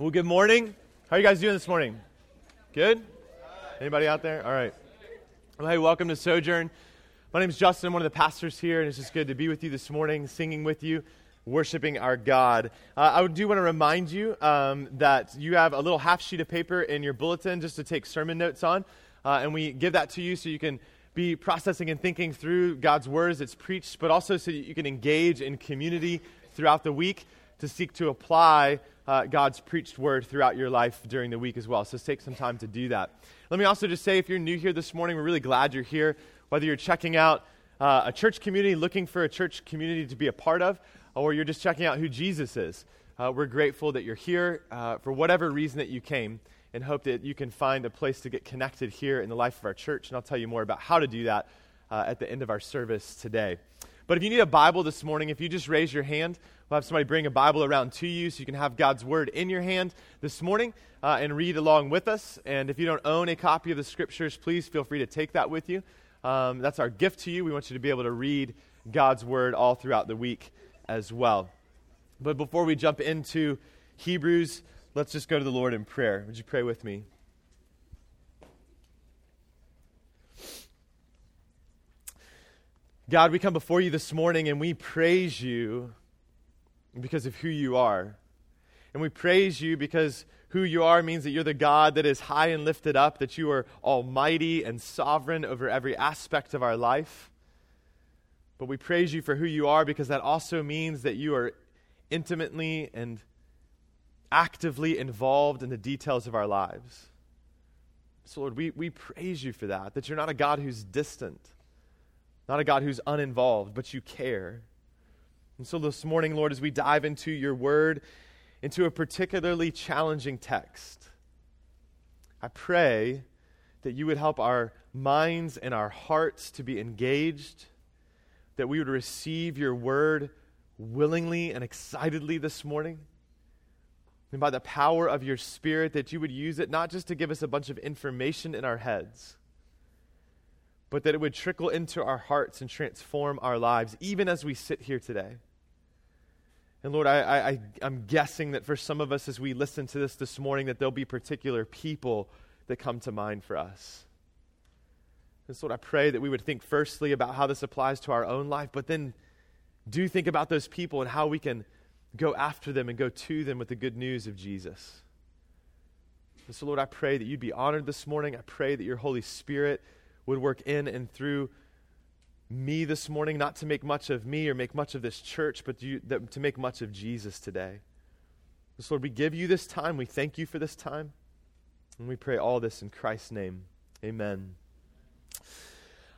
Well, good morning. How are you guys doing this morning? Good? Anybody out there? All right. Well, hey, welcome to Sojourn. My name is Justin. I'm one of the pastors here, and it's just good to be with you this morning, singing with you, worshiping our God. Uh, I do want to remind you um, that you have a little half sheet of paper in your bulletin just to take sermon notes on, uh, and we give that to you so you can be processing and thinking through God's words that's preached, but also so that you can engage in community throughout the week to seek to apply uh, God's preached word throughout your life during the week as well. So take some time to do that. Let me also just say if you're new here this morning, we're really glad you're here. Whether you're checking out uh, a church community, looking for a church community to be a part of, or you're just checking out who Jesus is, uh, we're grateful that you're here uh, for whatever reason that you came and hope that you can find a place to get connected here in the life of our church. And I'll tell you more about how to do that uh, at the end of our service today. But if you need a Bible this morning, if you just raise your hand, we'll have somebody bring a Bible around to you so you can have God's Word in your hand this morning uh, and read along with us. And if you don't own a copy of the Scriptures, please feel free to take that with you. Um, that's our gift to you. We want you to be able to read God's Word all throughout the week as well. But before we jump into Hebrews, let's just go to the Lord in prayer. Would you pray with me? God, we come before you this morning and we praise you because of who you are. And we praise you because who you are means that you're the God that is high and lifted up, that you are almighty and sovereign over every aspect of our life. But we praise you for who you are because that also means that you are intimately and actively involved in the details of our lives. So, Lord, we, we praise you for that, that you're not a God who's distant not a God who's uninvolved, but you care. And so this morning, Lord, as we dive into your word, into a particularly challenging text, I pray that you would help our minds and our hearts to be engaged, that we would receive your word willingly and excitedly this morning. And by the power of your Spirit, that you would use it not just to give us a bunch of information in our heads, but that it would trickle into our hearts and transform our lives, even as we sit here today. And Lord, I, I, I'm guessing that for some of us, as we listen to this this morning, that there'll be particular people that come to mind for us. And so, Lord, I pray that we would think firstly about how this applies to our own life, but then do think about those people and how we can go after them and go to them with the good news of Jesus. And so, Lord, I pray that you'd be honored this morning. I pray that your Holy Spirit would work in and through me this morning, not to make much of me or make much of this church, but to, to make much of Jesus today. So, Lord, we give you this time. We thank you for this time. And we pray all this in Christ's name. Amen.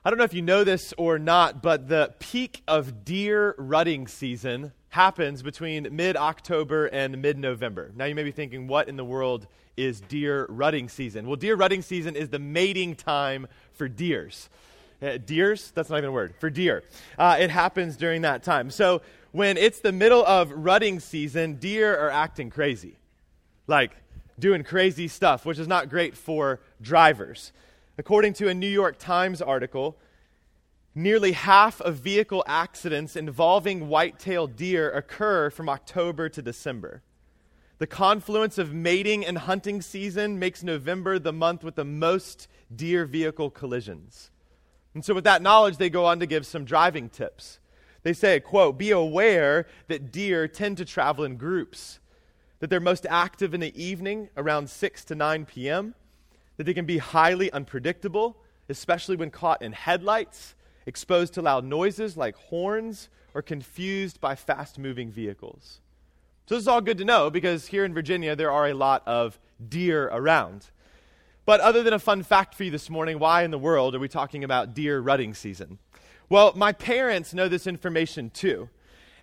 I don't know if you know this or not, but the peak of deer rutting season happens between mid October and mid November. Now, you may be thinking, what in the world is deer rutting season? Well, deer rutting season is the mating time for deers. Uh, deers? That's not even a word. For deer. Uh, it happens during that time. So, when it's the middle of rutting season, deer are acting crazy. Like, doing crazy stuff, which is not great for drivers. According to a New York Times article, Nearly half of vehicle accidents involving white-tailed deer occur from October to December. The confluence of mating and hunting season makes November the month with the most deer vehicle collisions. And so with that knowledge they go on to give some driving tips. They say, quote, "Be aware that deer tend to travel in groups, that they're most active in the evening around 6 to 9 p.m., that they can be highly unpredictable, especially when caught in headlights." exposed to loud noises like horns, or confused by fast moving vehicles. So, this is all good to know because here in Virginia there are a lot of deer around. But other than a fun fact for you this morning, why in the world are we talking about deer rutting season? Well, my parents know this information too.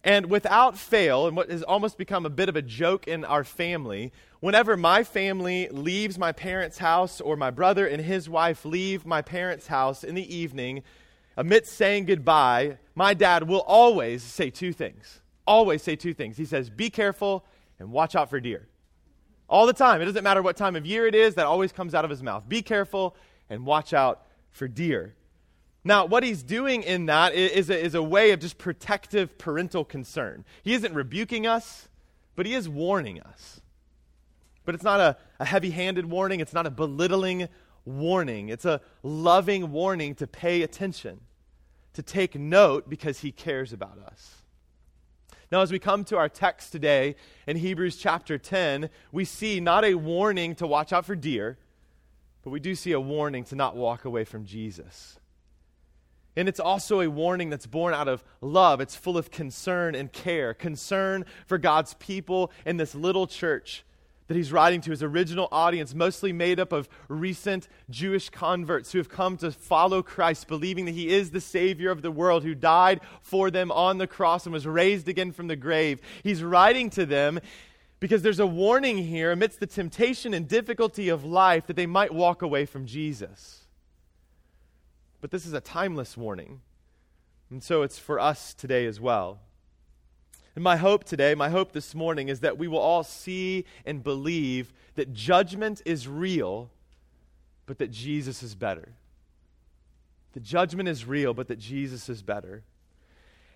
And without fail, and what has almost become a bit of a joke in our family, whenever my family leaves my parents' house or my brother and his wife leave my parents' house in the evening, amidst saying goodbye, my dad will always say two things. Always say two things. He says, Be careful and watch out for deer. All the time. It doesn't matter what time of year it is, that always comes out of his mouth. Be careful and watch out for deer. Now, what he's doing in that is a, is a way of just protective parental concern. He isn't rebuking us, but he is warning us. But it's not a, a heavy handed warning, it's not a belittling warning. It's a loving warning to pay attention, to take note because he cares about us. Now, as we come to our text today in Hebrews chapter 10, we see not a warning to watch out for deer, but we do see a warning to not walk away from Jesus. And it's also a warning that's born out of love. It's full of concern and care, concern for God's people in this little church that he's writing to his original audience, mostly made up of recent Jewish converts who have come to follow Christ, believing that he is the Savior of the world, who died for them on the cross and was raised again from the grave. He's writing to them because there's a warning here amidst the temptation and difficulty of life that they might walk away from Jesus. But this is a timeless warning. And so it's for us today as well. And my hope today, my hope this morning, is that we will all see and believe that judgment is real, but that Jesus is better. The judgment is real, but that Jesus is better.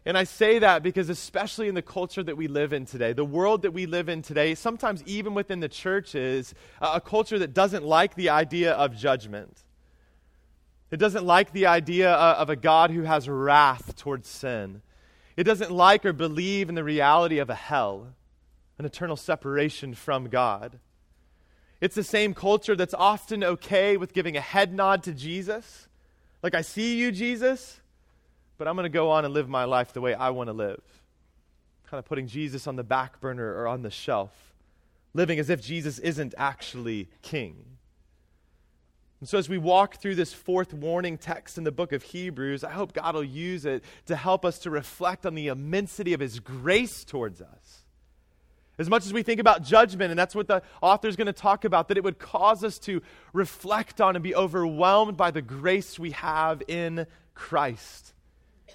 And I say that because, especially in the culture that we live in today, the world that we live in today, sometimes even within the church, is a culture that doesn't like the idea of judgment. It doesn't like the idea uh, of a God who has wrath towards sin. It doesn't like or believe in the reality of a hell, an eternal separation from God. It's the same culture that's often okay with giving a head nod to Jesus. Like, I see you, Jesus, but I'm going to go on and live my life the way I want to live. Kind of putting Jesus on the back burner or on the shelf, living as if Jesus isn't actually king. And so, as we walk through this fourth warning text in the book of Hebrews, I hope God will use it to help us to reflect on the immensity of His grace towards us. As much as we think about judgment, and that's what the author is going to talk about, that it would cause us to reflect on and be overwhelmed by the grace we have in Christ.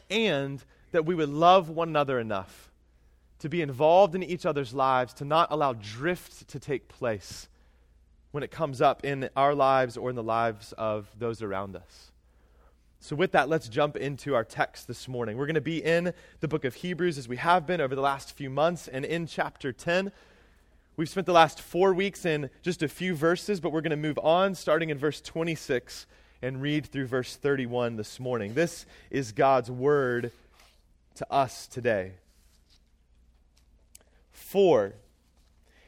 And that we would love one another enough to be involved in each other's lives, to not allow drift to take place when it comes up in our lives or in the lives of those around us. So, with that, let's jump into our text this morning. We're going to be in the book of Hebrews as we have been over the last few months, and in chapter 10. We've spent the last four weeks in just a few verses, but we're going to move on starting in verse 26 and read through verse 31 this morning. This is God's word to us today. For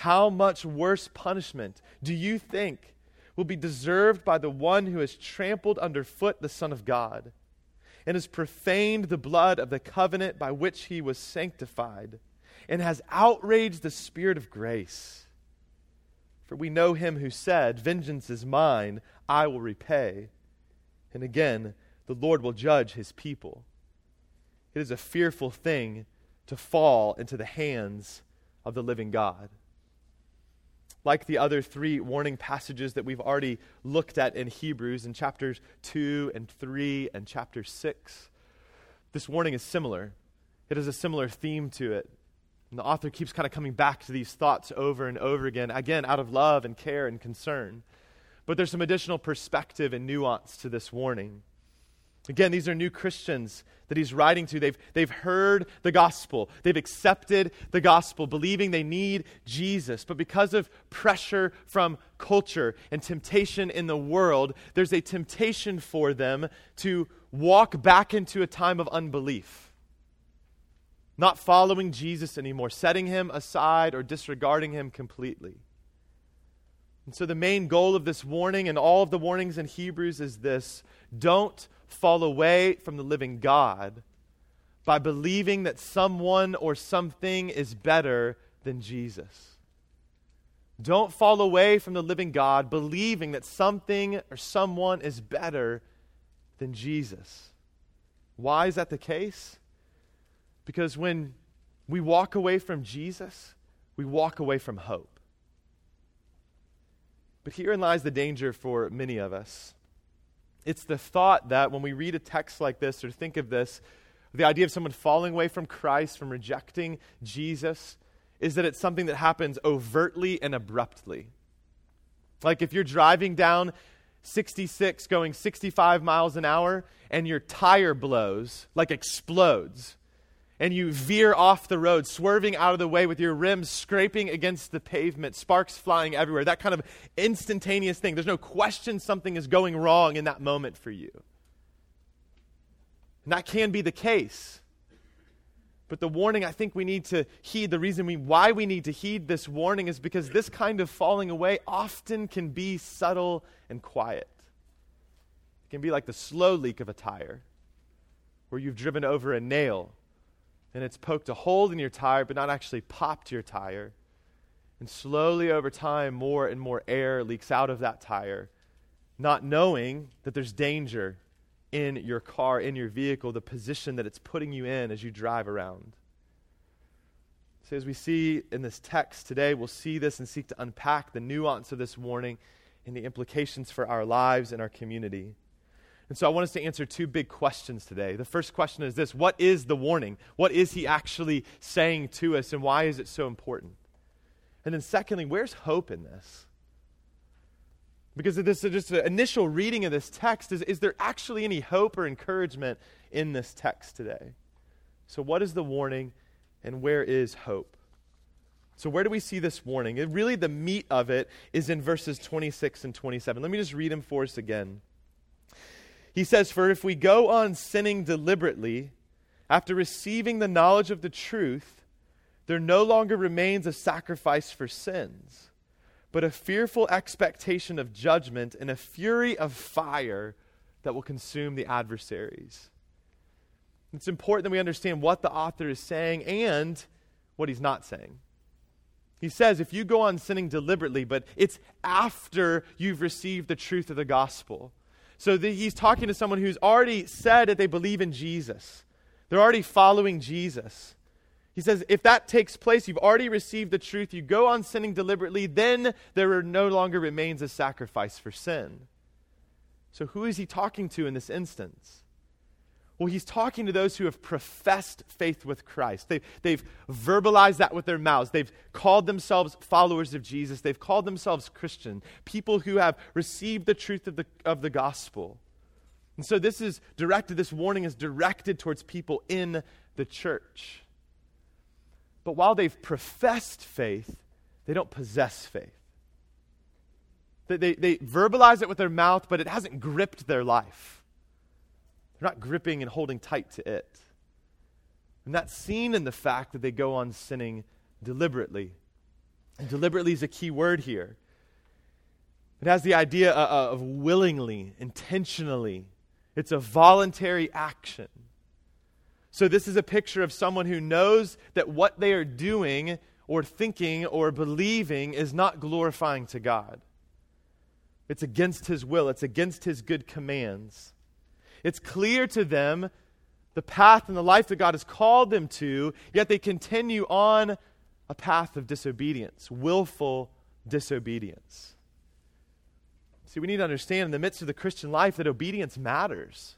how much worse punishment do you think will be deserved by the one who has trampled underfoot the Son of God and has profaned the blood of the covenant by which he was sanctified and has outraged the Spirit of grace? For we know him who said, Vengeance is mine, I will repay. And again, the Lord will judge his people. It is a fearful thing to fall into the hands of the living God like the other three warning passages that we've already looked at in Hebrews in chapters 2 and 3 and chapter 6. This warning is similar, it has a similar theme to it. And the author keeps kind of coming back to these thoughts over and over again, again, out of love and care and concern. But there's some additional perspective and nuance to this warning. Again, these are new Christians that he's writing to. They've, they've heard the gospel, they've accepted the gospel, believing they need Jesus. But because of pressure from culture and temptation in the world, there's a temptation for them to walk back into a time of unbelief. Not following Jesus anymore, setting him aside or disregarding him completely. And so, the main goal of this warning and all of the warnings in Hebrews is this don't fall away from the living God by believing that someone or something is better than Jesus. Don't fall away from the living God believing that something or someone is better than Jesus. Why is that the case? Because when we walk away from Jesus, we walk away from hope. But herein lies the danger for many of us. It's the thought that when we read a text like this or think of this, the idea of someone falling away from Christ, from rejecting Jesus, is that it's something that happens overtly and abruptly. Like if you're driving down 66 going 65 miles an hour and your tire blows, like explodes, and you veer off the road, swerving out of the way with your rims scraping against the pavement, sparks flying everywhere, that kind of instantaneous thing. There's no question something is going wrong in that moment for you. And that can be the case. But the warning I think we need to heed, the reason we, why we need to heed this warning is because this kind of falling away often can be subtle and quiet. It can be like the slow leak of a tire, where you've driven over a nail and it's poked a hole in your tire, but not actually popped your tire. And slowly over time, more and more air leaks out of that tire, not knowing that there's danger in your car, in your vehicle, the position that it's putting you in as you drive around. So, as we see in this text today, we'll see this and seek to unpack the nuance of this warning and the implications for our lives and our community. And so, I want us to answer two big questions today. The first question is this What is the warning? What is he actually saying to us, and why is it so important? And then, secondly, where's hope in this? Because of this is just an initial reading of this text, is, is there actually any hope or encouragement in this text today? So, what is the warning and where is hope? So, where do we see this warning? It really, the meat of it is in verses 26 and 27. Let me just read them for us again. He says, For if we go on sinning deliberately, after receiving the knowledge of the truth, there no longer remains a sacrifice for sins but a fearful expectation of judgment and a fury of fire that will consume the adversaries. It's important that we understand what the author is saying and what he's not saying. He says, if you go on sinning deliberately, but it's after you've received the truth of the gospel. So the, he's talking to someone who's already said that they believe in Jesus, they're already following Jesus. He says, if that takes place, you've already received the truth, you go on sinning deliberately, then there no longer remains a sacrifice for sin. So, who is he talking to in this instance? Well, he's talking to those who have professed faith with Christ. They've, they've verbalized that with their mouths. They've called themselves followers of Jesus. They've called themselves Christian, people who have received the truth of the, of the gospel. And so, this is directed, this warning is directed towards people in the church. But while they've professed faith, they don't possess faith. They, they, they, verbalize it with their mouth, but it hasn't gripped their life. They're not gripping and holding tight to it. And that's seen in the fact that they go on sinning deliberately. And deliberately is a key word here. It has the idea uh, uh, of willingly, intentionally. It's a voluntary action. So, this is a picture of someone who knows that what they are doing or thinking or believing is not glorifying to God. It's against His will, it's against His good commands. It's clear to them the path and the life that God has called them to, yet they continue on a path of disobedience, willful disobedience. See, we need to understand in the midst of the Christian life that obedience matters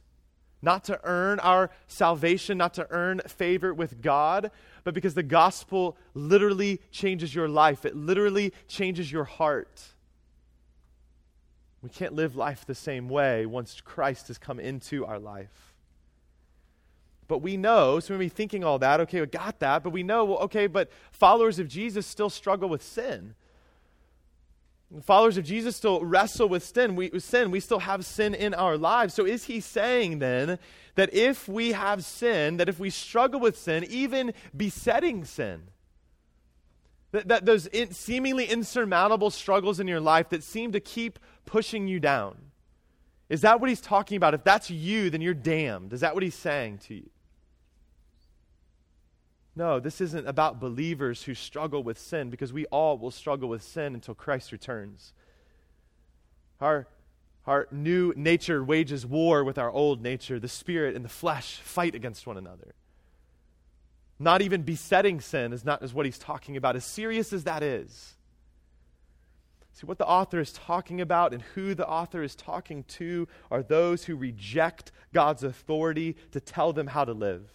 not to earn our salvation, not to earn favor with God, but because the gospel literally changes your life. It literally changes your heart. We can't live life the same way once Christ has come into our life. But we know, so we be thinking all that, okay, we got that, but we know, well, okay, but followers of Jesus still struggle with sin. Followers of Jesus still wrestle with sin. We, with sin. we still have sin in our lives. So is he saying then that if we have sin, that if we struggle with sin, even besetting sin, that, that those in, seemingly insurmountable struggles in your life that seem to keep pushing you down, is that what he's talking about? If that's you, then you're damned. Is that what he's saying to you? No, this isn't about believers who struggle with sin because we all will struggle with sin until Christ returns. Our, our new nature wages war with our old nature. The spirit and the flesh fight against one another. Not even besetting sin is not is what he's talking about, as serious as that is. See, what the author is talking about and who the author is talking to are those who reject God's authority to tell them how to live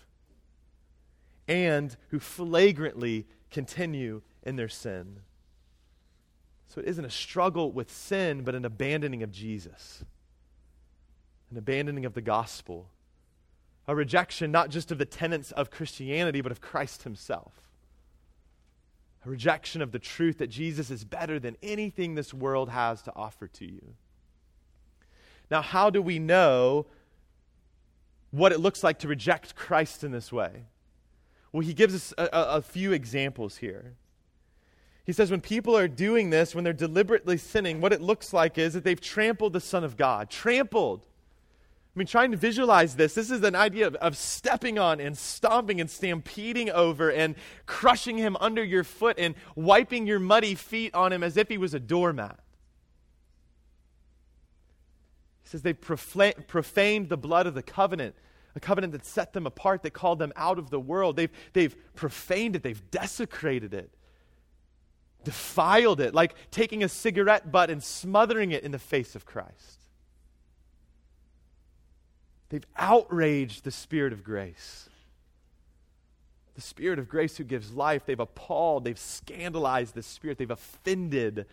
and who flagrantly continue in their sin. So it isn't a struggle with sin, but an abandoning of Jesus, an abandoning of the gospel, a rejection not just of the tenets of Christianity, but of Christ himself. A rejection of the truth that Jesus is better than anything this world has to offer to you. Now, how do we know what it looks like to reject Christ in this way? Well, he gives us a, a, a few examples here. He says when people are doing this, when they're deliberately sinning, what it looks like is that they've trampled the Son of God. Trampled. I mean, trying to visualize this, this is an idea of, of, stepping on and stomping and stampeding over and crushing him under your foot and wiping your muddy feet on him as if he was a doormat. He says they've profaned the blood of the covenant a covenant that set them apart, that called them out of the world. They've, they've profaned it, they've desecrated it, defiled it, like taking a cigarette butt and smothering it in the face of Christ. They've outraged the Spirit of grace. The Spirit of grace who gives life. They've appalled, they've scandalized the Spirit, they've offended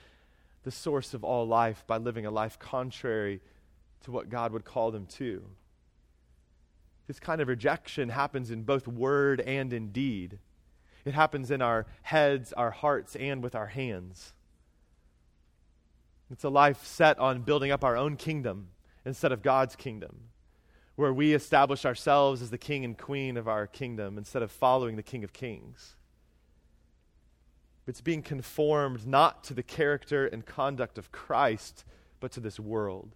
the source of all life by living a life contrary to what God would call them to. This kind of rejection happens in both word and in deed. It happens in our heads, our hearts, and with our hands. It's a life set on building up our own kingdom instead of God's kingdom, where we establish ourselves as the king and queen of our kingdom instead of following the king of kings. It's being conformed not to the character and conduct of Christ, but to this world.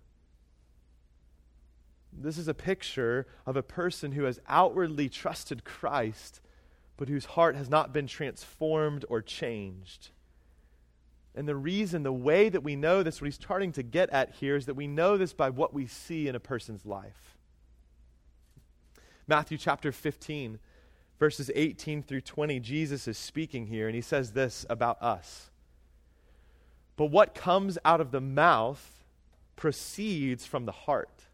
This is a picture of a person who has outwardly trusted Christ, but whose heart has not been transformed or changed. And the reason, the way that we know this, what he's starting to get at here, is that we know this by what we see in a person's life. Matthew chapter 15, verses 18 through 20, Jesus is speaking here, and he says this about us. But what comes out of the mouth proceeds from the heart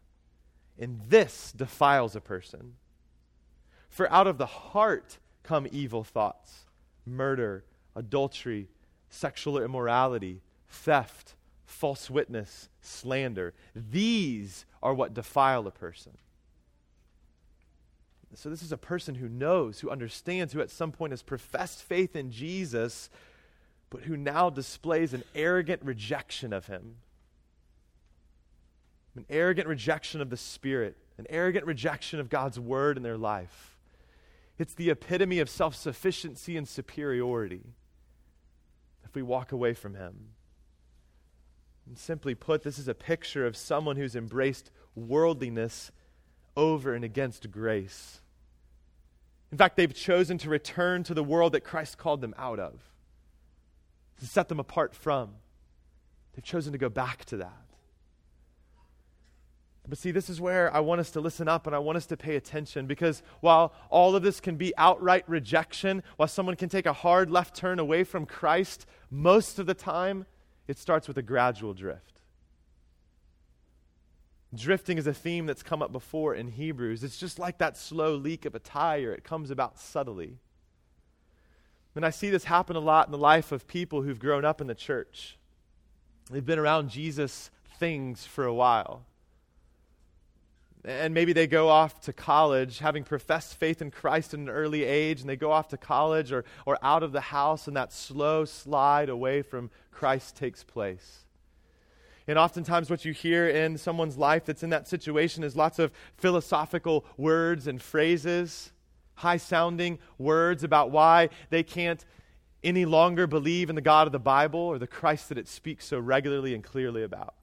and this defiles a person. For out of the heart come evil thoughts, murder, adultery, sexual immorality, theft, false witness, slander. These are what defile a person. So, this is a person who knows, who understands, who at some point has professed faith in Jesus, but who now displays an arrogant rejection of him an arrogant rejection of the Spirit, an arrogant rejection of God's word in their life. It's the epitome of self sufficiency and superiority if we walk away from Him. And simply put, this is a picture of someone who's embraced worldliness over and against grace. In fact, they've chosen to return to the world that Christ called them out of, to set them apart from. They've chosen to go back to that. But see, this is where I want us to listen up and I want us to pay attention because while all of this can be outright rejection, while someone can take a hard left turn away from Christ, most of the time it starts with a gradual drift. Drifting is a theme that's come up before in Hebrews. It's just like that slow leak of a tire, it comes about subtly. And I see this happen a lot in the life of people who've grown up in the church. They've been around Jesus things for a while. And maybe they go off to college having professed faith in Christ at an early age, and they go off to college or, or out of the house, and that slow slide away from Christ takes place. And oftentimes, what you hear in someone's life that's in that situation is lots of philosophical words and phrases, high sounding words about why they can't any longer believe in the God of the Bible or the Christ that it speaks so regularly and clearly about.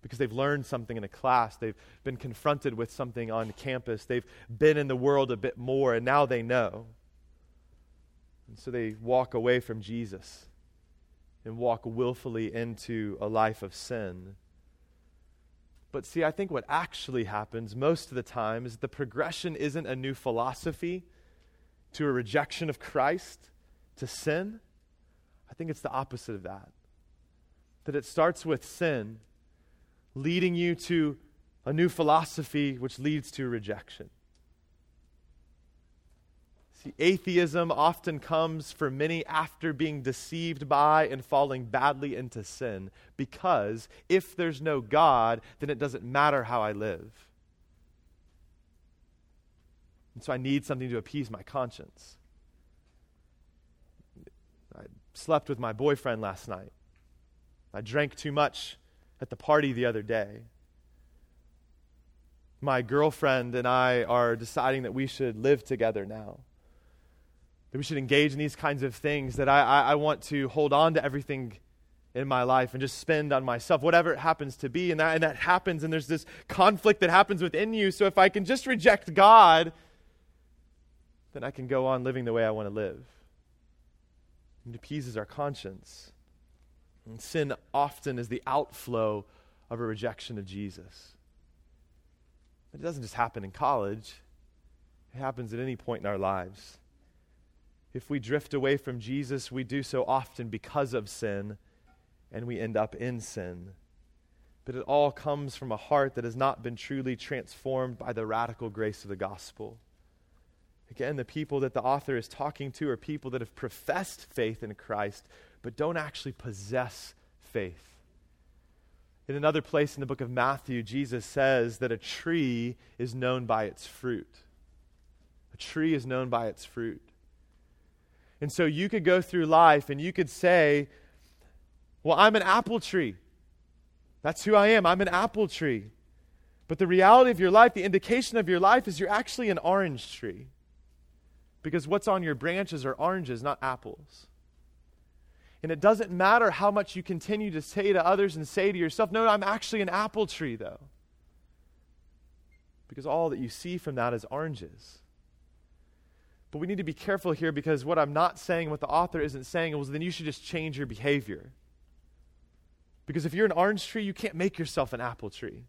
Because they've learned something in a class, they've been confronted with something on campus, they've been in the world a bit more, and now they know. And so they walk away from Jesus and walk willfully into a life of sin. But see, I think what actually happens most of the time is the progression isn't a new philosophy to a rejection of Christ, to sin. I think it's the opposite of that. that it starts with sin, leading you to a new philosophy which leads to rejection. See, atheism often comes for many after being deceived by and falling badly into sin because if there's no God, then it doesn't matter how I live. And so I need something to appease my conscience. I slept with my boyfriend last night. I drank too much at the party the other day. My girlfriend and I are deciding that we should live together now that we should engage in these kinds of things, that I, I, I, want to hold on to everything in my life and just spend on myself, whatever it happens to be. And that, and that happens, and there's this conflict that happens within you. So if I can just reject God, then I can go on living the way I want to live. It appeases our conscience. And sin often is the outflow of a rejection of Jesus. But it doesn't just happen in college, it happens at any point in our lives. If we drift away from Jesus, we do so often because of sin, and we end up in sin. But it all comes from a heart that has not been truly transformed by the radical grace of the gospel. Again, the people that the author is talking to are people that have professed faith in Christ, but don't actually possess faith. In another place in the book of Matthew, Jesus says that a tree is known by its fruit. A tree is known by its fruit. And so you could go through life and you could say, Well, I'm an apple tree. That's who I am. I'm an apple tree. But the reality of your life, the indication of your life, is you're actually an orange tree. Because what's on your branches are oranges, not apples. And it doesn't matter how much you continue to say to others and say to yourself, No, I'm actually an apple tree, though. Because all that you see from that is oranges. But we need to be careful here because what I'm not saying, what the author isn't saying, was then you should just change your behavior. Because if you're an orange tree, you can't make yourself an apple tree.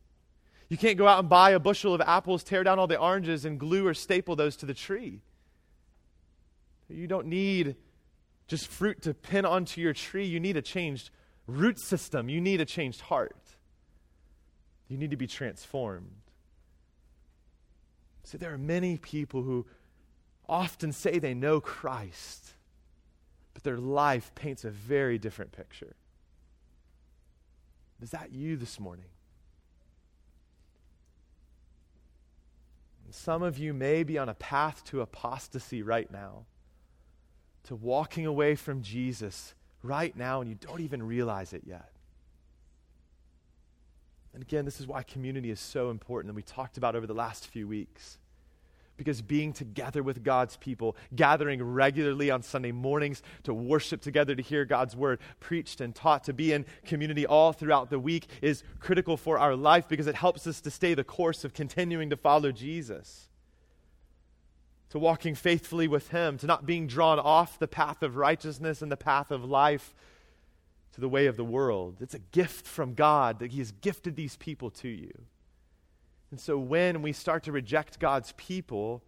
You can't go out and buy a bushel of apples, tear down all the oranges, and glue or staple those to the tree. You don't need just fruit to pin onto your tree. You need a changed root system. You need a changed heart. You need to be transformed. See, there are many people who often say they know Christ, but their life paints a very different picture. Is that you this morning? some of you may be on a path to apostasy right now, to walking away from Jesus right now, and you don't even realize it yet. And again, this is why community is so important, and we talked about over the last few weeks because being together with God's people, gathering regularly on Sunday mornings to worship together, to hear God's word preached and taught, to be in community all throughout the week is critical for our life because it helps us to stay the course of continuing to follow Jesus. To walking faithfully with Him, to not being drawn off the path of righteousness and the path of life to the way of the world. It's a gift from God that He has gifted these people to you. And so when we start to reject God's people,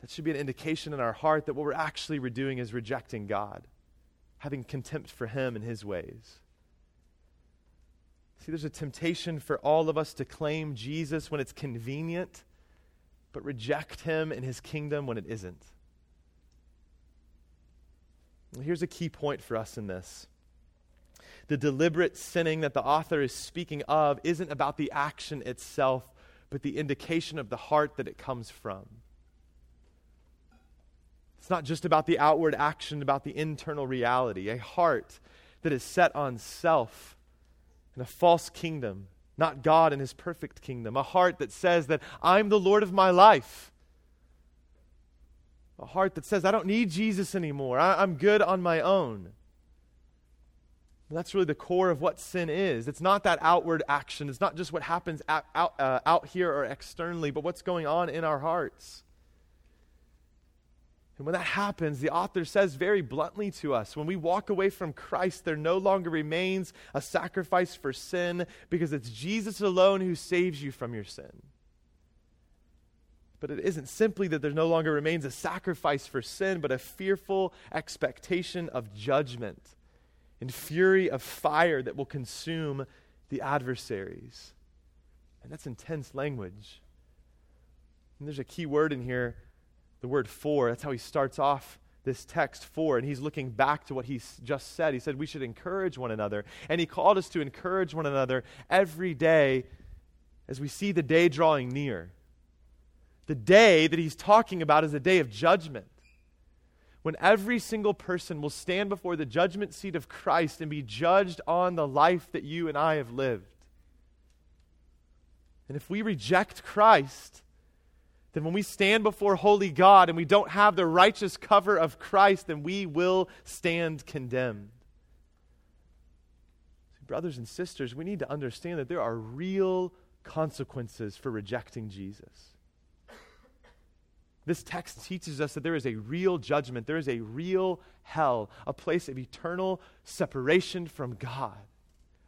that should be an indication in our heart that what we're actually doing is rejecting God, having contempt for Him and His ways. See, there's a temptation for all of us to claim Jesus when it's convenient, but reject Him and His kingdom when it isn't. here's a key point for us in this. The deliberate sinning that the author is speaking of isn't about the action itself, but the indication of the heart that it comes from. It's not just about the outward action, about the internal reality. A heart that is set on self and a false kingdom, not God and his perfect kingdom. A heart that says that I'm the Lord of my life. A heart that says, I don't need Jesus anymore. I, am good on my own. That's really the core of what sin is. It's not that outward action. It's not just what happens out, out, uh, out here or externally, but what's going on in our hearts. And when that happens, the author says very bluntly to us when we walk away from Christ, there no longer remains a sacrifice for sin because it's Jesus alone who saves you from your sin. But it isn't simply that there no longer remains a sacrifice for sin, but a fearful expectation of judgment and fury of fire that will consume the adversaries. And that's intense language. And there's a key word in here, the word for. That's how he starts off this text for. And he's looking back to what he just said. He said we should encourage one another. And he called us to encourage one another every day as we see the day drawing near. The day that he's talking about is the day of judgment. When every single person will stand before the judgment seat of Christ and be judged on the life that you and I have lived. And if we reject Christ, then when we stand before holy God and we don't have the righteous cover of Christ, then we will stand condemned. Brothers and sisters, we need to understand that there are real consequences for rejecting Jesus. This text teaches us that there is a real judgment, there is a real hell, a place of eternal separation from God,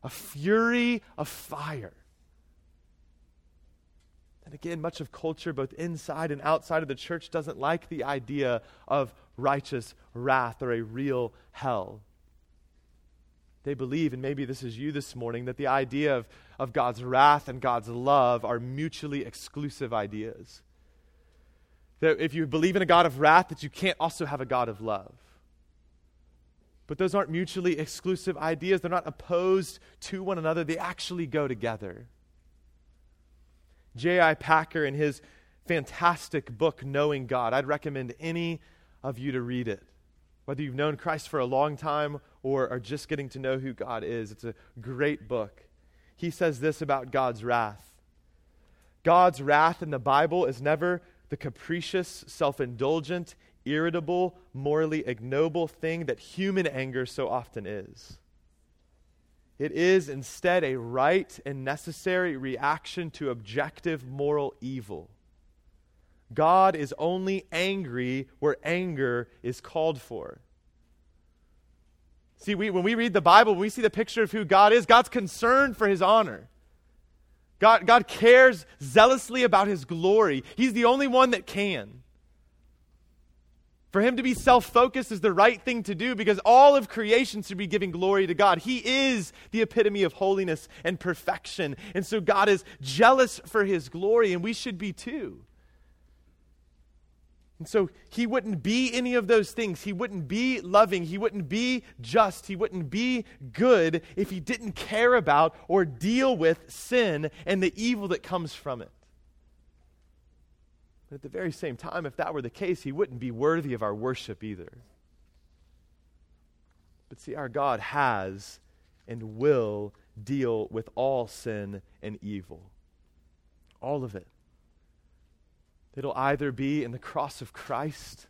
a fury of fire. And again, much of culture, both inside and outside of the church, doesn't like the idea of righteous wrath or a real hell. They believe, and maybe this is you this morning, that the idea of, of God's wrath and God's love are mutually exclusive ideas. That if you believe in a God of wrath, that you can't also have a God of love. But those aren't mutually exclusive ideas. They're not opposed to one another. They actually go together. J.I. Packer, in his fantastic book, Knowing God, I'd recommend any of you to read it. Whether you've known Christ for a long time or are just getting to know who God is, it's a great book. He says this about God's wrath God's wrath in the Bible is never the capricious, self indulgent, irritable, morally ignoble thing that human anger so often is. It is instead a right and necessary reaction to objective moral evil. God is only angry where anger is called for. See, we, when we read the Bible, we see the picture of who God is. God's concerned for his honor. God, God cares zealously about his glory. He's the only one that can. For him to be self focused is the right thing to do because all of creation should be giving glory to God. He is the epitome of holiness and perfection. And so God is jealous for his glory, and we should be too. And so he wouldn't be any of those things. He wouldn't be loving. He wouldn't be just. He wouldn't be good if he didn't care about or deal with sin and the evil that comes from it. But at the very same time, if that were the case, he wouldn't be worthy of our worship either. But see, our God has and will deal with all sin and evil. All of it. It'll either be in the cross of Christ,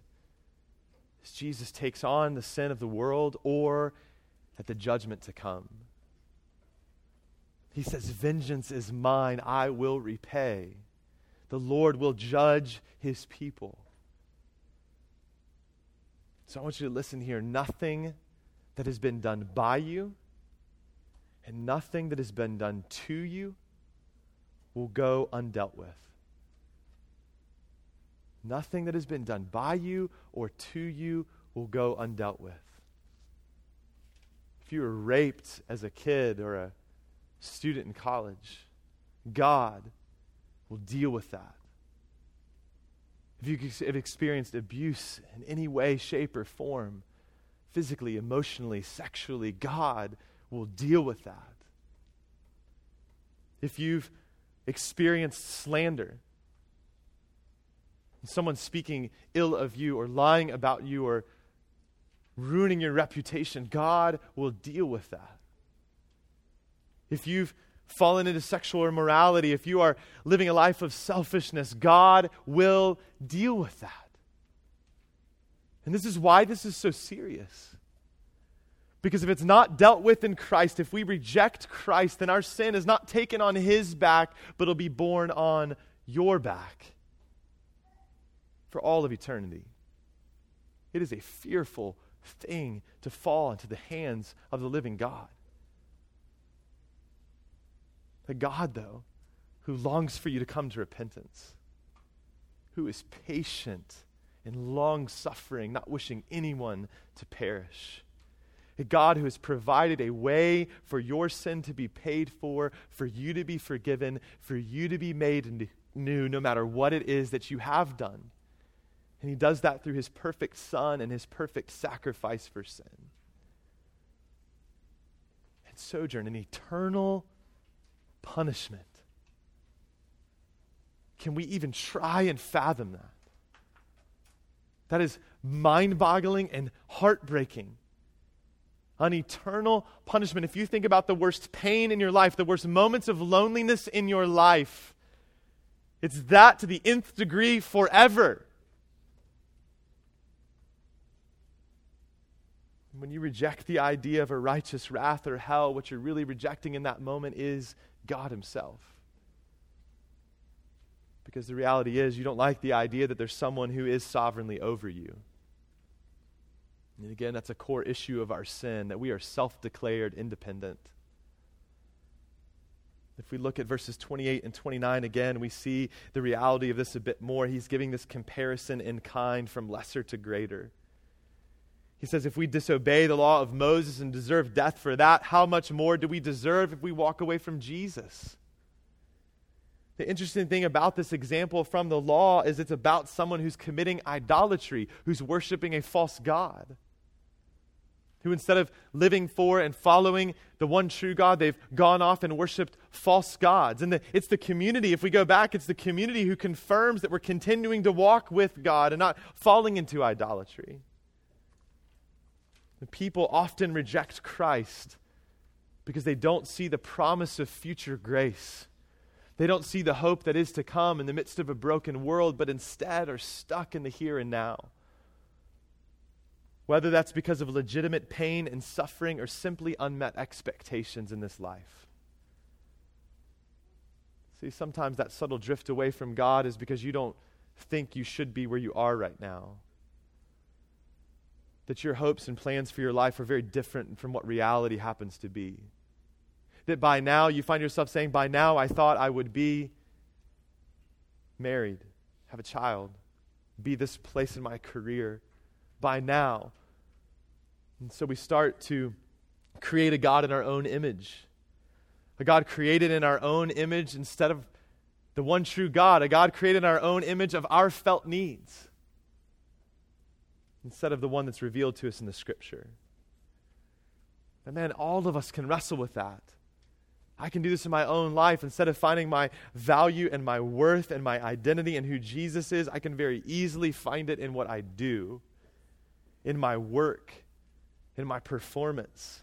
as Jesus takes on the sin of the world, or at the judgment to come. He says, Vengeance is mine, I will repay. The Lord will judge his people. So I want you to listen here. Nothing that has been done by you and nothing that has been done to you will go undealt with. Nothing that has been done by you or to you will go undealt with. If you were raped as a kid or a student in college, God will deal with that. If you have experienced abuse in any way, shape, or form, physically, emotionally, sexually, God will deal with that. If you've experienced slander, someone speaking ill of you or lying about you or ruining your reputation, God will deal with that. If you've fallen into sexual immorality, if you are living a life of selfishness, God will deal with that. And this is why this is so serious. Because if it's not dealt with in Christ, if we reject Christ, then our sin is not taken on his back, but it'll be borne on your back for all of eternity. It is a fearful thing to fall into the hands of the living God. The God, though, who longs for you to come to repentance, who is patient and long suffering, not wishing anyone to perish, A God who has provided a way for your sin to be paid for, for you to be forgiven, for you to be made new, no matter what it is that you have done. And he does that through his perfect Son and his perfect sacrifice for sin. And sojourn, an eternal punishment. Can we even try and fathom that? That is mind boggling and heartbreaking. An eternal punishment. If you think about the worst pain in your life, the worst moments of loneliness in your life, it's that to the nth degree forever. When you reject the idea of a righteous wrath or hell, what you're really rejecting in that moment is God Himself. Because the reality is, you don't like the idea that there's someone who is sovereignly over you. And again, that's a core issue of our sin, that we are self declared independent. If we look at verses 28 and 29 again, we see the reality of this a bit more. He's giving this comparison in kind from lesser to greater. He says, if we disobey the law of Moses and deserve death for that, how much more do we deserve if we walk away from Jesus? The interesting thing about this example from the law is it's about someone who's committing idolatry, who's worshiping a false God. Who, instead of living for and following the one true God, they've gone off and worshiped false gods. And the, it's the community, if we go back, it's the community who confirms that we're continuing to walk with God and not falling into idolatry. People often reject Christ because they don't see the promise of future grace. They don't see the hope that is to come in the midst of a broken world, but instead are stuck in the here and now. Whether that's because of legitimate pain and suffering or simply unmet expectations in this life. See, sometimes that subtle drift away from God is because you don't think you should be where you are right now that your hopes and plans for your life are very different from what reality happens to be. That by now you find yourself saying, By now I thought I would be married, have a child, be this place in my career. By now. And so we start to create a God in our own image. A God created in our own image instead of the one true God, a God created in our own image of our felt needs instead of the one that's revealed to us in the scripture. And man, all of us can wrestle with that. I can do this in my own life. Instead of finding my value and my worth and my identity and who Jesus is, I can very easily find it in what I do, in my work, in my performance.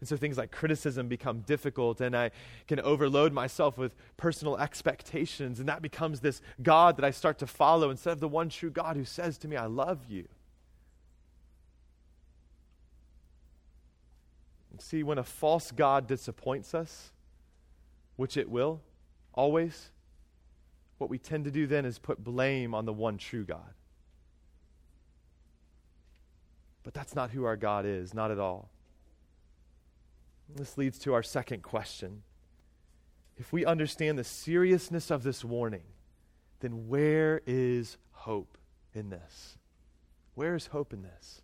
And so things like criticism become difficult, and I can overload myself with personal expectations, and that becomes this God that I start to follow instead of the one true God who says to me, I love you. See, when a false God disappoints us, which it will, always, what we tend to do then is put blame on the one true God. But that's not who our God is, not at all. This leads to our second question. If we understand the seriousness of this warning, then where is hope in this? Where is hope in this?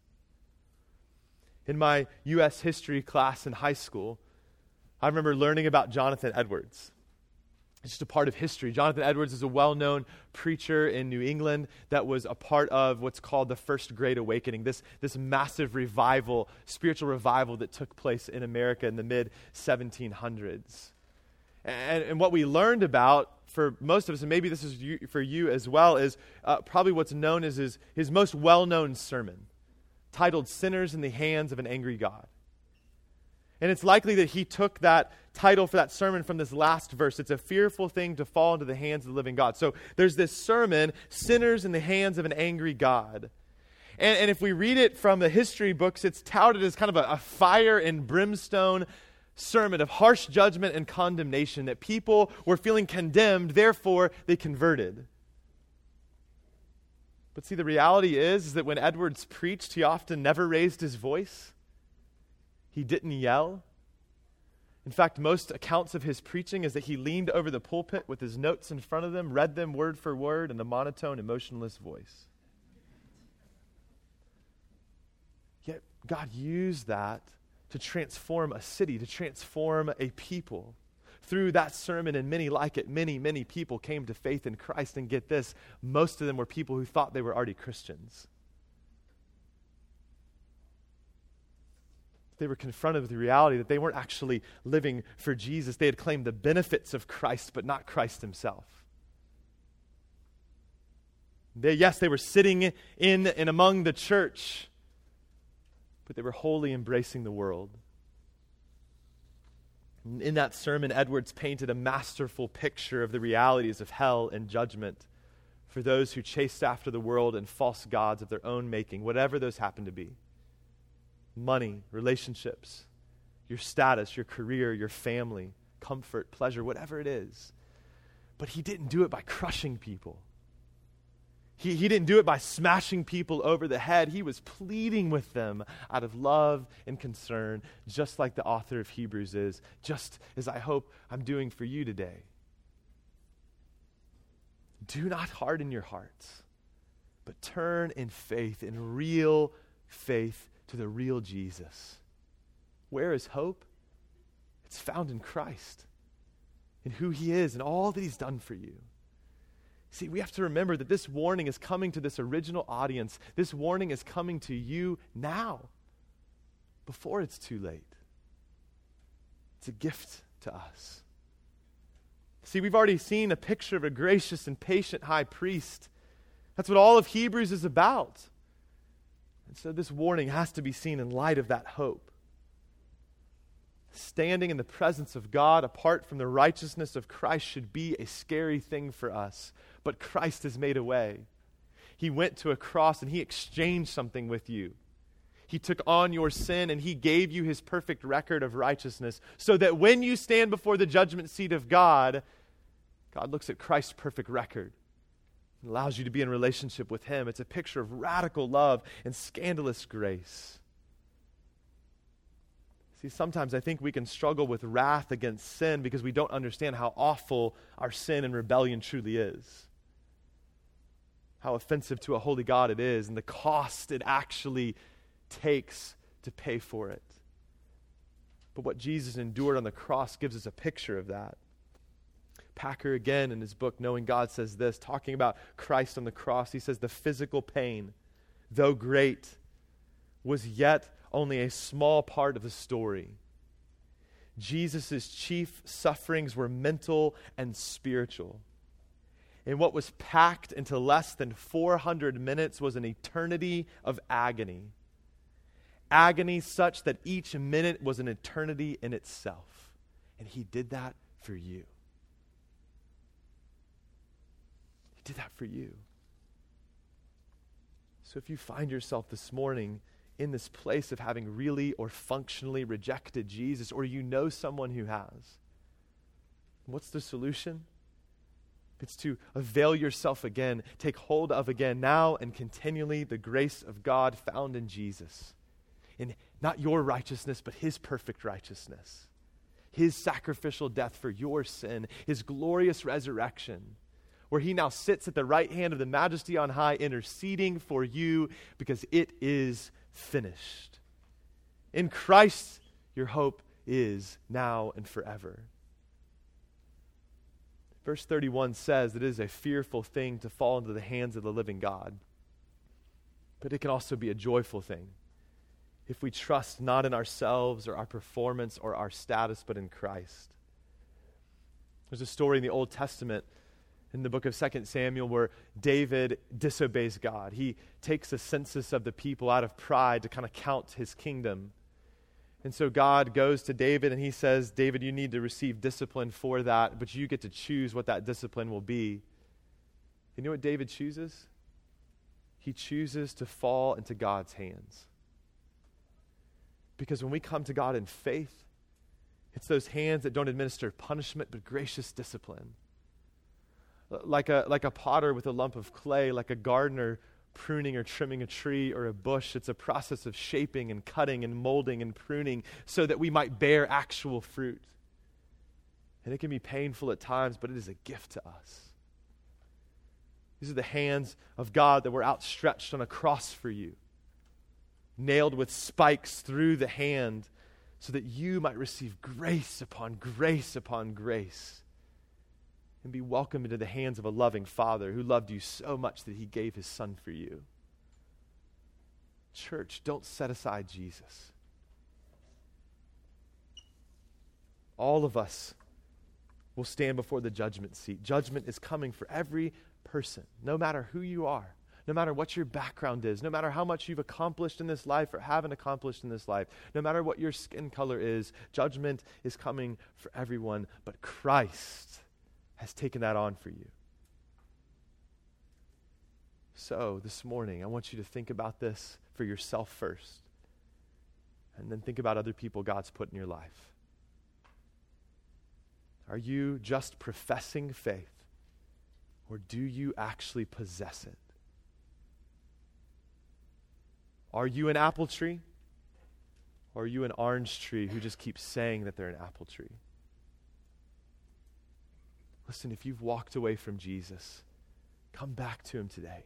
In my U.S. history class in high school, I remember learning about Jonathan Edwards. It's just a part of history. Jonathan Edwards is a well known preacher in New England that was a part of what's called the First Great Awakening, this, this massive revival, spiritual revival that took place in America in the mid 1700s. And, and, what we learned about for most of us, and maybe this is you, for you as well, is uh, probably what's known as his, his most well known sermon titled Sinners in the Hands of an Angry God. And it's likely that he took that title for that sermon from this last verse. It's a fearful thing to fall into the hands of the living God. So there's this sermon, Sinners in the Hands of an Angry God. And, and if we read it from the history books, it's touted as kind of a, a fire and brimstone sermon of harsh judgment and condemnation that people were feeling condemned, therefore they converted. But see, the reality is, is that when Edwards preached, he often never raised his voice. He didn't yell. In fact, most accounts of his preaching is that he leaned over the pulpit with his notes in front of them, read them word for word in a monotone, emotionless voice. Yet God used that to transform a city, to transform a people. Through that sermon and many like it, many, many people came to faith in Christ. And get this, most of them were people who thought they were already Christians. They were confronted with the reality that they weren't actually living for Jesus. They had claimed the benefits of Christ, but not Christ himself. They, yes, they were sitting in and among the church, but they were wholly embracing the world. In that sermon, Edwards painted a masterful picture of the realities of hell and judgment for those who chased after the world and false gods of their own making, whatever those happen to be money, relationships, your status, your career, your family, comfort, pleasure, whatever it is. But he didn't do it by crushing people. He, he didn't do it by smashing people over the head. He was pleading with them out of love and concern, just like the author of Hebrews is, just as I hope I'm doing for you today. Do not harden your hearts, but turn in faith, in real faith, to the real Jesus. Where is hope? It's found in Christ, in who he is, and all that he's done for you. See, we have to remember that this warning is coming to this original audience. This warning is coming to you now, before it's too late. It's a gift to us. See, we've already seen a picture of a gracious and patient high priest. That's what all of Hebrews is about. And so this warning has to be seen in light of that hope. Standing in the presence of God apart from the righteousness of Christ should be a scary thing for us but Christ has made a way. He went to a cross and he exchanged something with you. He took on your sin and he gave you his perfect record of righteousness so that when you stand before the judgment seat of God, God looks at Christ's perfect record and allows you to be in relationship with him. It's a picture of radical love and scandalous grace. See, sometimes I think we can struggle with wrath against sin because we don't understand how awful our sin and rebellion truly is how offensive to a holy God it is and the cost it actually takes to pay for it. But what Jesus endured on the cross gives us a picture of that. Packer, again, in his book, Knowing God, says this, talking about Christ on the cross. He says, The physical pain, though great, was yet only a small part of the story. Jesus' chief sufferings were mental and spiritual. And what was packed into less than 400 minutes was an eternity of agony. Agony such that each minute was an eternity in itself. And he did that for you. He did that for you. So if you find yourself this morning in this place of having really or functionally rejected Jesus, or you know someone who has, what's the solution? It's to avail yourself again, take hold of again, now and continually, the grace of God found in Jesus. In not your righteousness, but his perfect righteousness. His sacrificial death for your sin, his glorious resurrection, where he now sits at the right hand of the majesty on high, interceding for you because it is finished. In Christ, your hope is now and forever. Verse 31 says that it is a fearful thing to fall into the hands of the living God, but it can also be a joyful thing if we trust not in ourselves or our performance or our status, but in Christ. There's a story in the Old Testament in the book of 2 Samuel where David disobeys God. He takes a census of the people out of pride to kind of count his kingdom. And so God goes to David and he says, David, you need to receive discipline for that, but you get to choose what that discipline will be. You know what David chooses? He chooses to fall into God's hands. Because when we come to God in faith, it's those hands that don't administer punishment but gracious discipline. Like a, like a potter with a lump of clay, like a gardener pruning or trimming a tree or a bush. It's a process of shaping and cutting and molding and pruning so that we might bear actual fruit. And it can be painful at times, but it is a gift to us. These are the hands of God that were outstretched on a cross for you. nailed with spikes through the hand, so that you might receive grace upon grace upon grace and be welcomed into the hands of a loving Father who loved you so much that he gave his Son for you. Church, don't set aside Jesus. All of us will stand before the judgment seat. Judgment is coming for every person, no matter who you are, no matter what your background is, no matter how much you've accomplished in this life or haven't accomplished in this life, no matter what your skin color is, judgment is coming for everyone. But Christ has taken that on for you. So, this morning, I want you to think about this for yourself first, and then think about other people God's put in your life. Are you just professing faith, or do you actually possess it? Are you an apple tree, or are you an orange tree who just keeps saying that they're an apple tree? Listen, if you've walked away from Jesus, come back to him today.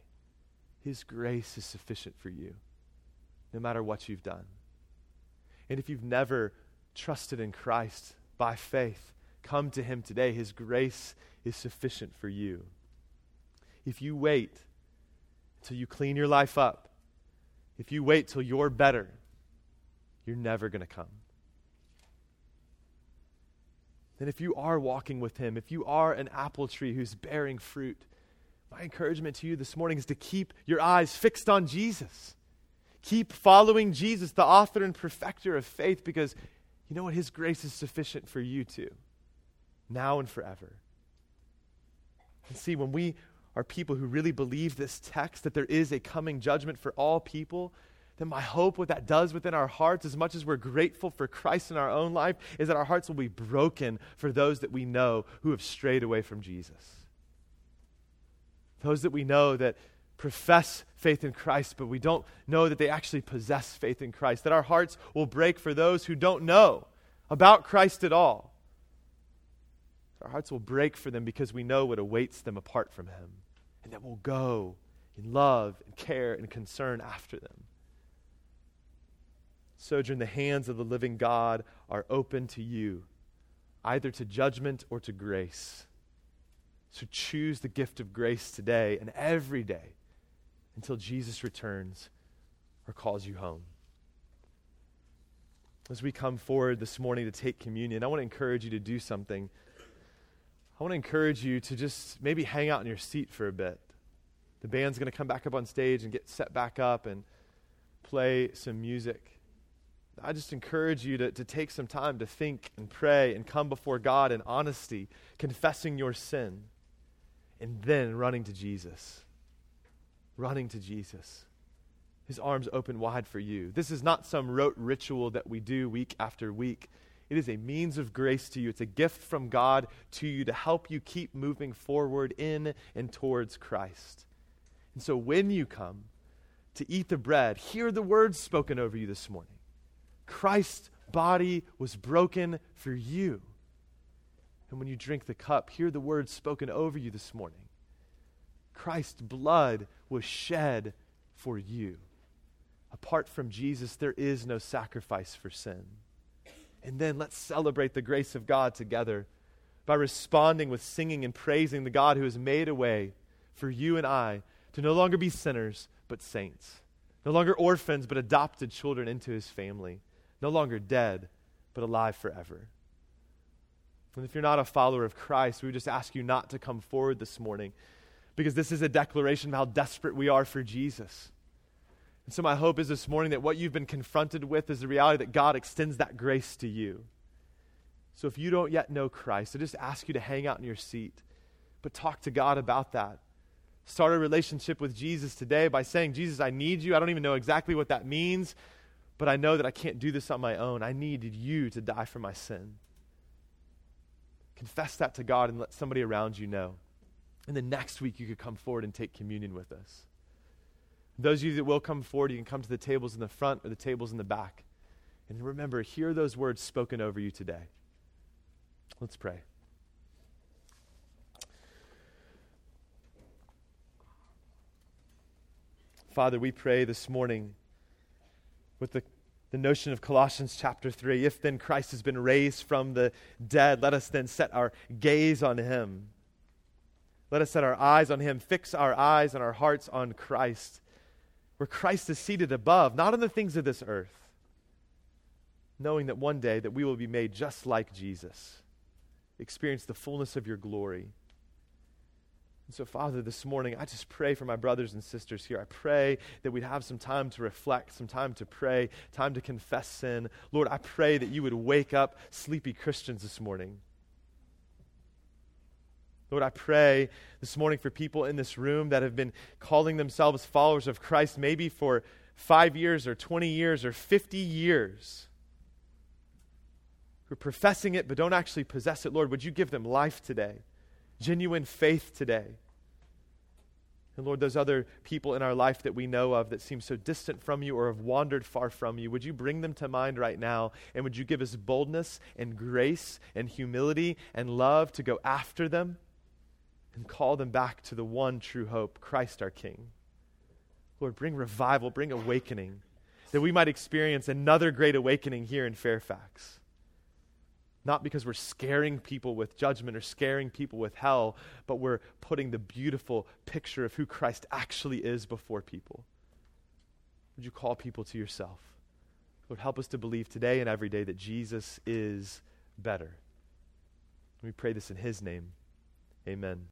His grace is sufficient for you, no matter what you've done. And if you've never trusted in Christ by faith, come to him today. His grace is sufficient for you. If you wait until you clean your life up, if you wait till you're better, you're never going to come. Then, if you are walking with him, if you are an apple tree who's bearing fruit, my encouragement to you this morning is to keep your eyes fixed on Jesus. Keep following Jesus, the author and perfecter of faith, because you know what? His grace is sufficient for you too now and forever. And see, when we are people who really believe this text, that there is a coming judgment for all people, then my hope, what that does within our hearts, as much as we're grateful for Christ in our own life, is that our hearts will be broken for those that we know who have strayed away from Jesus. Those that we know that profess faith in Christ, but we don't know that they actually possess faith in Christ. That our hearts will break for those who don't know about Christ at all. Our hearts will break for them because we know what awaits them apart from Him, and that we'll go in love and care and concern after them. Sojourn, the hands of the living God are open to you, either to judgment or to grace. So choose the gift of grace today and every day until Jesus returns or calls you home. As we come forward this morning to take communion, I want to encourage you to do something I want to encourage you to just maybe hang out in your seat for a bit. The band's going to come back up on stage and get set back up and play some music. I just encourage you to, to take some time to think and pray and come before God in honesty, confessing your sin, and then running to Jesus. Running to Jesus. His arms open wide for you. This is not some rote ritual that we do week after week. It is a means of grace to you. It's a gift from God to you to help you keep moving forward in and towards Christ. And so when you come to eat the bread, hear the words spoken over you this morning. Christ's body was broken for you. And when you drink the cup, hear the words spoken over you this morning. Christ's blood was shed for you. Apart from Jesus, there is no sacrifice for sin. And then let's celebrate the grace of God together by responding with singing and praising the God who has made a way for you and I to no longer be sinners, but saints. No longer orphans, but adopted children into his family. No longer dead, but alive forever. And if you're not a follower of Christ, we would just ask you not to come forward this morning because this is a declaration of how desperate we are for Jesus. And so, my hope is this morning that what you've been confronted with is the reality that God extends that grace to you. So, if you don't yet know Christ, I just ask you to hang out in your seat, but talk to God about that. Start a relationship with Jesus today by saying, Jesus, I need you. I don't even know exactly what that means, but I know that I can't do this on my own. I needed you to die for my sin. Confess that to God and let somebody around you know. And then next week, you could come forward and take communion with us. Those of you that will come forward, you can come to the tables in the front or the tables in the back. And remember, hear those words spoken over you today. Let's pray. Father, we pray this morning with the, the notion of Colossians chapter 3. If then Christ has been raised from the dead, let us then set our gaze on him. Let us set our eyes on him, fix our eyes and our hearts on Christ, where Christ is seated above, not on the things of this earth, knowing that one day that we will be made just like Jesus, experience the fullness of your glory. And so, Father, this morning, I just pray for my brothers and sisters here. I pray that we'd have some time to reflect, some time to pray, time to confess sin. Lord, I pray that you would wake up sleepy Christians this morning. Lord, I pray this morning for people in this room that have been calling themselves followers of Christ maybe for five years or 20 years or 50 years, who are professing it but don't actually possess it. Lord, would you give them life today? Genuine faith today. And Lord, those other people in our life that we know of that seem so distant from you or have wandered far from you, would you bring them to mind right now? And would you give us boldness and grace and humility and love to go after them and call them back to the one true hope, Christ our King? Lord, bring revival, bring awakening, that we might experience another great awakening here in Fairfax. Not because we're scaring people with judgment or scaring people with hell, but we're putting the beautiful picture of who Christ actually is before people. Would you call people to yourself? Lord, help us to believe today and every day that Jesus is better. We pray this in his name. Amen.